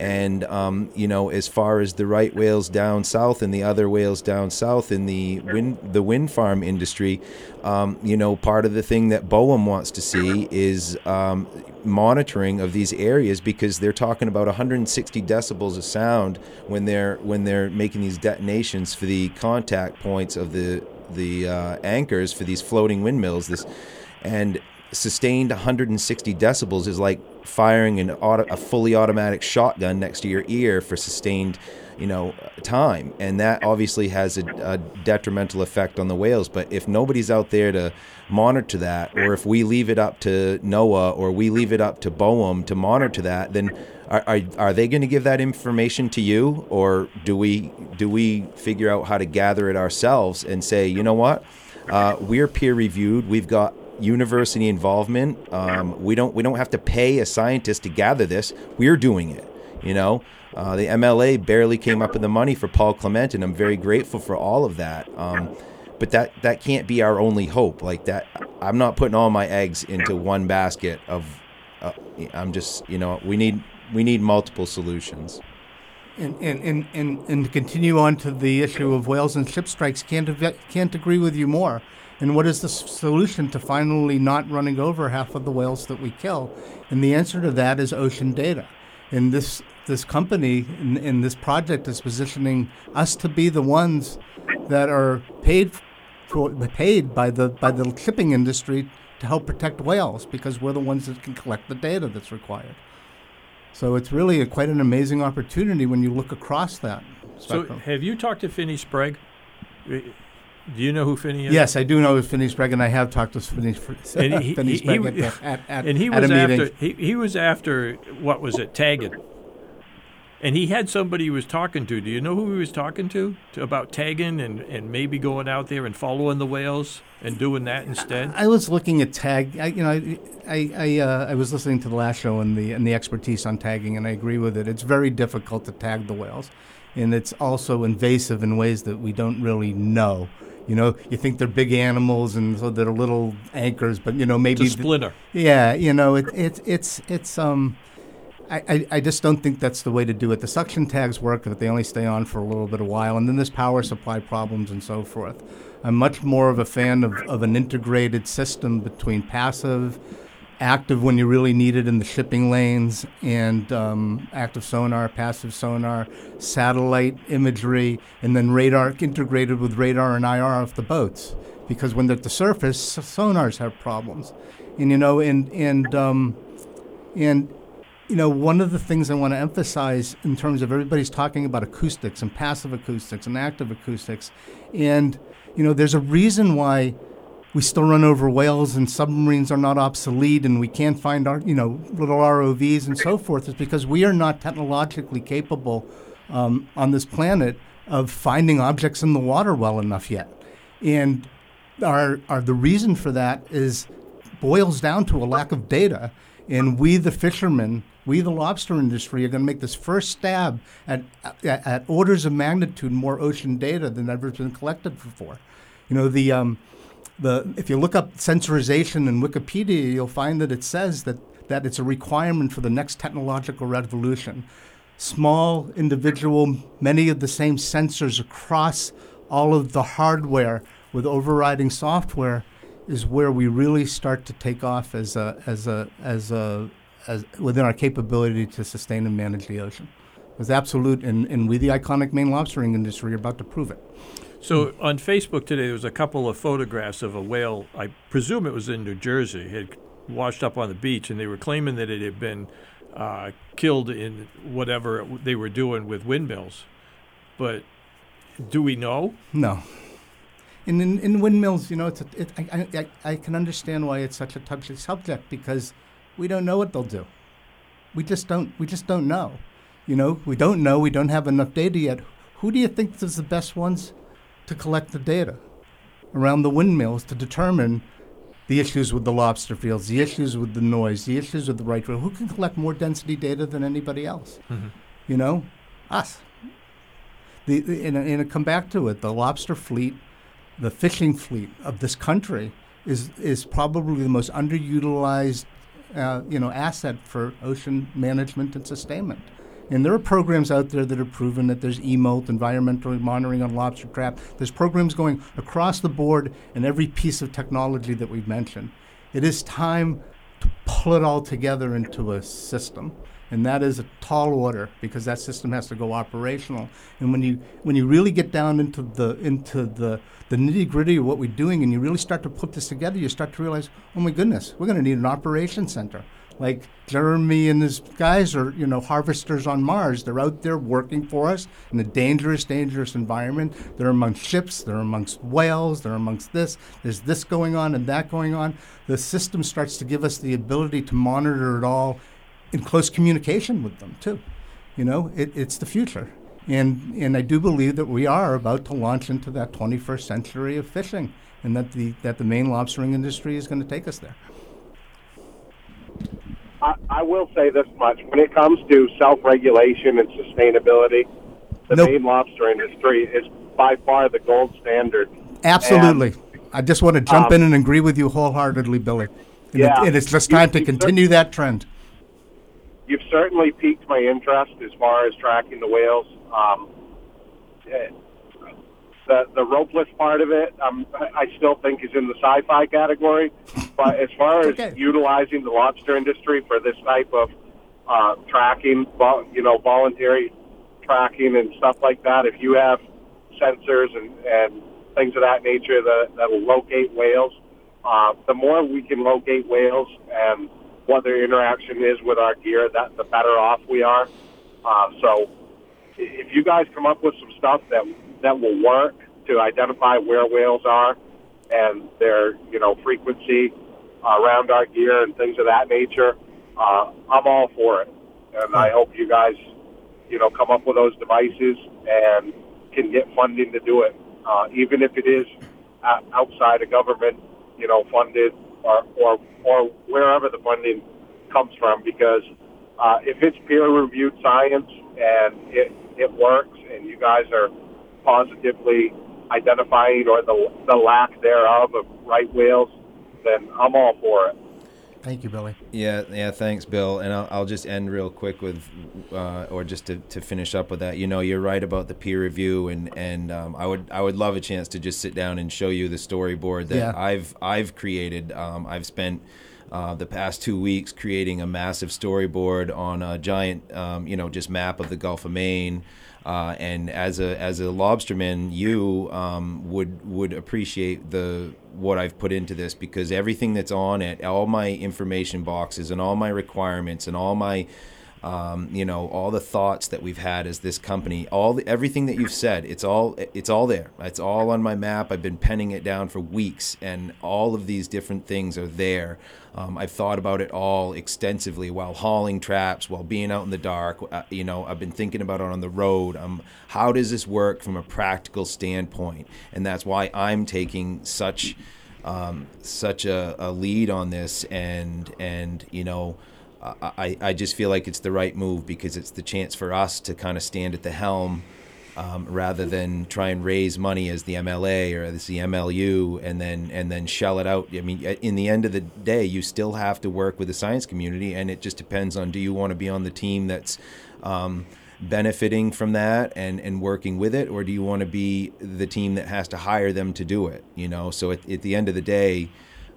And um, you know, as far as the right whales down south and the other whales down south in the wind the wind farm industry, um, you know, part of the thing that BOEM wants to see is um, monitoring of these areas because they're talking about 160 decibels of sound when they're when they're making these detonations for the contact points of the the uh, anchors for these floating windmills. This and sustained 160 decibels is like firing an auto, a fully automatic shotgun next to your ear for sustained you know time. And that obviously has a, a, detrimental effect on the whales. But if nobody's out there to monitor that or if we leave it up to NOAA or we leave it up to BOEM to monitor that then are, are, are they going to give that information to you? Or do we do we figure out how to gather it ourselves and say you know what? Uh, we're peer reviewed we've got university involvement um, we don't we don't have to pay a scientist to gather this we're doing it you know uh, the MLA barely came up with the money for Paul Clement, and I'm very grateful for all of that. Um, but that that can't be our only hope. Like that, I'm not putting all my eggs into one basket of. Uh, I'm just, you know, we need we need multiple solutions. And, and, and, and, to continue on to the issue of whales and ship strikes, can't, can't agree with you more. And what is the solution to finally not running over half of the whales that we kill? And the answer to that is ocean data. And this this company in, in this project is positioning us to be the ones that are paid for, paid by the by the shipping industry to help protect whales because we're the ones that can collect the data that's required. So it's really a, quite an amazing opportunity when you look across that. Spectrum. So have you talked to Finney Sprague? Do you know who Finney is? Yes, I do know who Finney Sprague, and I have talked to Finney, and he, Finney Sprague he, at, at, at, and he was after he, he was after what was it, tagging and he had somebody he was talking to. Do you know who he was talking to, to about tagging and, and maybe going out there and following the whales and doing that instead? I, I was looking at tag. I, you know, I I I, uh, I, was listening to the last show and the and the expertise on tagging, and I agree with it. It's very difficult to tag the whales, and it's also invasive in ways that we don't really know. You know, you think they're big animals and so they're little anchors, but you know maybe it's splinter. Th- yeah, you know, it, it it's it's um I, I, just don't think that's the way to do it. The suction tags work, but they only stay on for a little bit of while, and then there's power supply problems and so forth. I'm much more of a fan of, of an integrated system between passive, active when you really need it in the shipping lanes, and um, active sonar, passive sonar, satellite imagery, and then radar integrated with radar and IR off the boats. Because when they're at the surface, sonars have problems, and you know, and and um, and you know, one of the things I want to emphasize in terms of everybody's talking about acoustics and passive acoustics and active acoustics, and you know, there's a reason why we still run over whales and submarines are not obsolete and we can't find our, you know, little ROVs and so forth is because we are not technologically capable um, on this planet of finding objects in the water well enough yet, and our, our the reason for that is boils down to a lack of data, and we the fishermen we, the lobster industry, are going to make this first stab at, at, at, orders of magnitude more ocean data than ever has been collected before. You know, the, um, the, if you look up sensorization in Wikipedia, you'll find that it says that, that it's a requirement for the next technological revolution. Small, individual, many of the same sensors across all of the hardware with overriding software is where we really start to take off as a, as a, as a as within our capability to sustain and manage the ocean. It's absolute, and, and we, the iconic Maine lobstering industry, are about to prove it. So on Facebook today, there was a couple of photographs of a whale. I presume it was in New Jersey. It had washed up on the beach, and they were claiming that it had been uh, killed in whatever they were doing with windmills. But do we know? No. And in, in windmills, you know, it's a, it, I, I, I can understand why it's such a touchy subject because – we don't know what they'll do. We just don't. We just don't know. You know, we don't know. We don't have enough data yet. Who do you think is the best ones to collect the data around the windmills to determine the issues with the lobster fields, the issues with the noise, the issues with the right whale? Who can collect more density data than anybody else? Mm-hmm. You know, us. The, the and, and come back to it, the lobster fleet, the fishing fleet of this country is is probably the most underutilized uh, you know, asset for ocean management and sustainment. And there are programs out there that have proven that there's eMOLT, environmental monitoring on lobster trap. There's programs going across the board in every piece of technology that we've mentioned. It is time to pull it all together into a system. and that is a tall order because that system has to go operational. And when you when you really get down into the into the the nitty gritty of what we're doing, and you really start to put this together, you start to realize, oh my goodness, we're going to need an operation center. Like Jeremy and his guys are, you know, harvesters on Mars. They're out there working for us in a dangerous, dangerous environment. They're amongst ships. They're amongst whales. They're amongst this. There's this going on and that going on. The system starts to give us the ability to monitor it all in close communication with them too. You know, it, it's the future. And, and I do believe that we are about to launch into that 21st century of fishing and that the, that the Maine lobstering industry is going to take us there. I, I will say this much: when it comes to self-regulation and sustainability, the Nope. Maine lobster industry is by far the gold standard. Absolutely. I just want to jump um, in and agree with you wholeheartedly, Billy. And, Yeah. it, and it's just time to you cer- continue that trend. You've certainly piqued my interest as far as tracking the whales. Um, eh, the the ropeless part of it, um, I I still think is in the sci-fi category. But as far as Okay. utilizing the lobster industry for this type of uh, tracking, you know, voluntary tracking and stuff like that, if you have sensors and, and things of that nature that that will locate whales, uh, the more we can locate whales and what their interaction is with our gear, that the better off we are. Uh, so if you guys come up with some stuff that that will work to identify where whales are and their you know frequency around our gear and things of that nature, uh, I'm all for it. And I hope you guys you know come up with those devices and can get funding to do it, uh, even if it is uh, outside of government, you know, funded or or or wherever the funding comes from, because uh, if it's peer-reviewed science and it it works, and you guys are positively identifying or the the lack thereof of right whales, then I'm all for it. Thank you, Billy. Yeah, yeah. Thanks, Bill. And I'll, I'll just end real quick with, uh, or just to, to finish up with that. You know, you're right about the peer review, and and um, I would I would love a chance to just sit down and show you the storyboard that Yeah. I've I've created. Um, I've spent. Uh, the past two weeks, creating a massive storyboard on a giant, um, you know, just map of the Gulf of Maine, uh, and as a as a lobsterman, you um, would would appreciate the what I've put into this because everything that's on it, all my information boxes and all my requirements and all my um, you know all the thoughts that we've had as this company all the, everything that you've said it's all it's all there. It's all on my map. I've been penning it down for weeks and all of these different things are there. Um, i've thought about it all extensively while hauling traps while being out in the dark. Uh, you know i've been thinking about it on the road. Um, how does this work from a practical standpoint? And that's why i'm taking such um, such a, a lead on this and and you know I, I just feel like it's the right move because it's the chance for us to kind of stand at the helm um, rather than try and raise money as the MLA or as the MLU and then and then shell it out. I mean, in the end of the day, you still have to work with the science community, and it just depends on do you want to be on the team that's um, benefiting from that and, and working with it, or do you want to be the team that has to hire them to do it? You know, so at, at the end of the day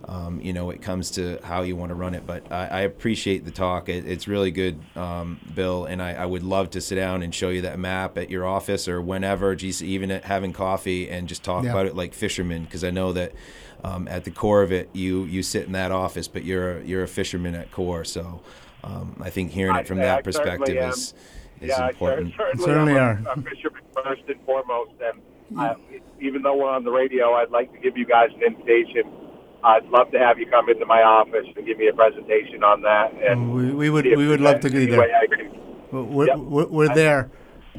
um, you know, it comes to how you want to run it. But I, I appreciate the talk. It, it's really good, um, Bill, and I, I would love to sit down and show you that map at your office or whenever, geez, even at having coffee and just talk Yeah. about it like fishermen, because I know that um, at the core of it, you you sit in that office, but you're a, you're a fisherman at core. So um, I think hearing I- it from I that certainly perspective am. is is yeah, important. cer- certainly, Certainly am are. A, a fisherman first and foremost, and I, even though we're on the radio, I'd like to give you guys an invitation. I'd love to have you come into my office and give me a presentation on that. And We, we would we would love to be there. way I can- We're, we're, Yep. we're, we're there.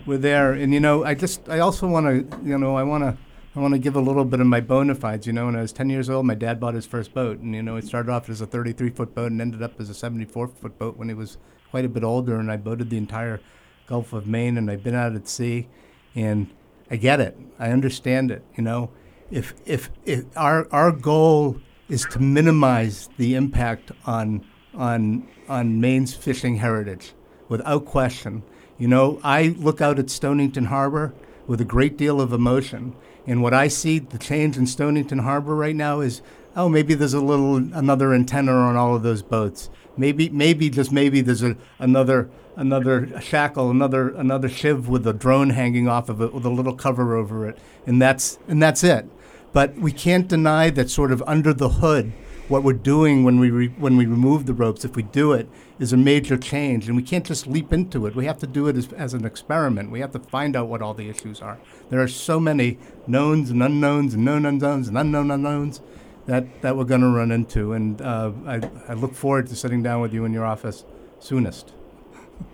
We're there. And, you know, I just, I also want to, you know, I want to, I want to give a little bit of my bona fides. You know, when I was 10 years old, my dad bought his first boat. And, you know, it started off as a 33 foot boat and ended up as a 74 foot boat when he was quite a bit older. And I boated the entire Gulf of Maine and I've been out at sea. And I get it. I understand it. You know, if, if, if our, our goal is to minimize the impact on, on, on Maine's fishing heritage without question. You know, I look out at Stonington Harbor. with a great deal of emotion. And what I see, the change in Stonington Harbor right now is, oh, maybe there's a little another antenna on all of those boats. Maybe, maybe just maybe there's a, another another shackle, another another shiv with a drone hanging off of it with a little cover over it, and that's and that's it. But we can't deny that sort of under the hood, what we're doing when we re, when we remove the ropes, if we do it, is a major change, and we can't just leap into it. We have to do it as, as an experiment. We have to find out what all the issues are. There are so many knowns and unknowns and known unknowns and unknown unknowns that, that we're going to run into. And uh, I, I look forward to sitting down with you in your office soonest.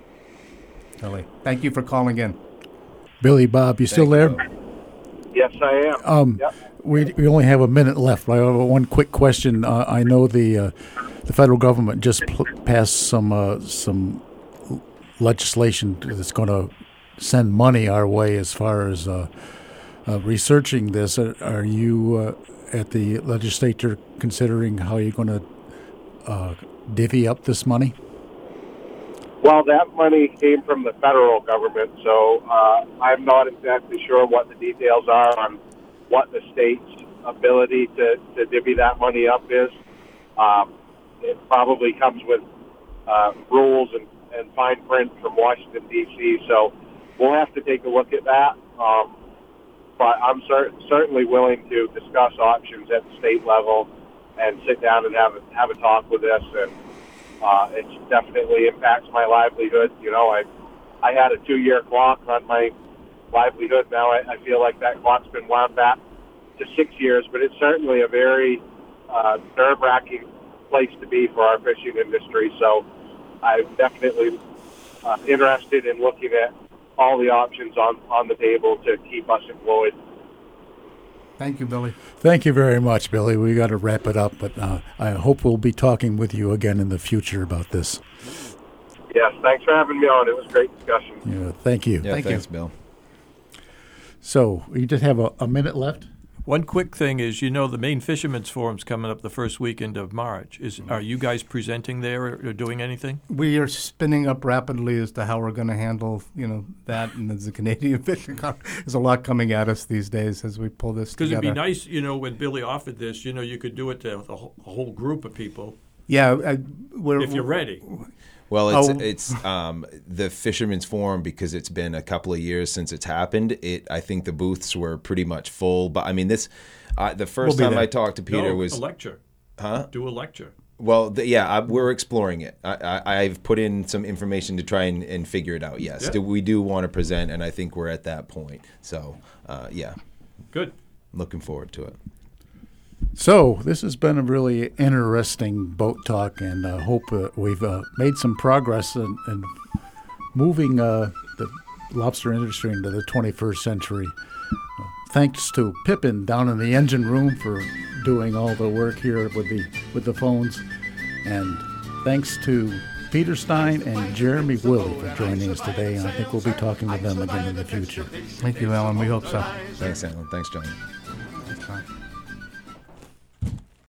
Billy, thank you for calling in. Billy Bob, you still there? you. Yes, I am. Um, Yep. We, we only have a minute left. I have one quick question. Uh, I know the uh, the federal government just pl- passed some uh, some legislation that's going to send money our way as far as uh, uh, researching this. Are, are you uh, at the legislature considering how you're going to uh, divvy up this money? Well, that money came from the federal government, so uh, I'm not exactly sure what the details are on what the state's ability to, to divvy that money up is. Um, it probably comes with uh, rules and, and fine print from Washington, D.C., so we'll have to take a look at that. Um, but I'm cer- certainly willing to discuss options at the state level and sit down and have a, have a talk with this and uh, it definitely impacts my livelihood. You know, I I had a two year clock on my livelihood. Now I, I feel like that clock's been wound back to six years, but it's certainly a very uh, nerve wracking place to be for our fishing industry. So I'm definitely uh, interested in looking at all the options on, on the table to keep us employed. Thank you, Billy. Thank you very much, Billy. We got to wrap it up, but uh, I hope we'll be talking with you again in the future about this. Yes, thanks for having me on. It was a great discussion. Yeah, thank you. Yeah, Thank you. thanks, Bill. So we just have a, a minute left. One quick thing is, you know, the Maine Fishermen's Forum's coming up the first weekend of March. Is mm-hmm. are you guys presenting there or, or doing anything? We are spinning up rapidly as to how we're going to handle, you know, that and the Canadian fishing. There's a lot coming at us these days as we pull this together. Because it'd be nice, you know, when Billy offered this, you know, you could do it to a whole group of people Yeah, I, we're, if you're ready. Well, it's Oh. it's um, the Fisherman's Forum because it's been a couple of years since it's happened. It I think the booths were pretty much full, but I mean this. Uh, the 1st We'll time there. I talked to Peter no, was a lecture. huh? Do a lecture. Well, the, yeah, I, we're exploring it. I, I, I've put in some information to try and, and figure it out. Yes, Yeah. Do- we do want to present, and I think we're at that point. So, uh, yeah, Good. looking forward to it. So this has been a really interesting boat talk, and I hope uh, we've uh, made some progress in, in moving uh, the lobster industry into the 21st century. Uh, thanks to Pippin down in the engine room for doing all the work here with the with the phones, and thanks to Peter Stein and Jeremy Willie for joining us today. And I think we'll be talking with them again in the future. Thank you, Alan. We hope so. Thanks, Alan. Thanks, John.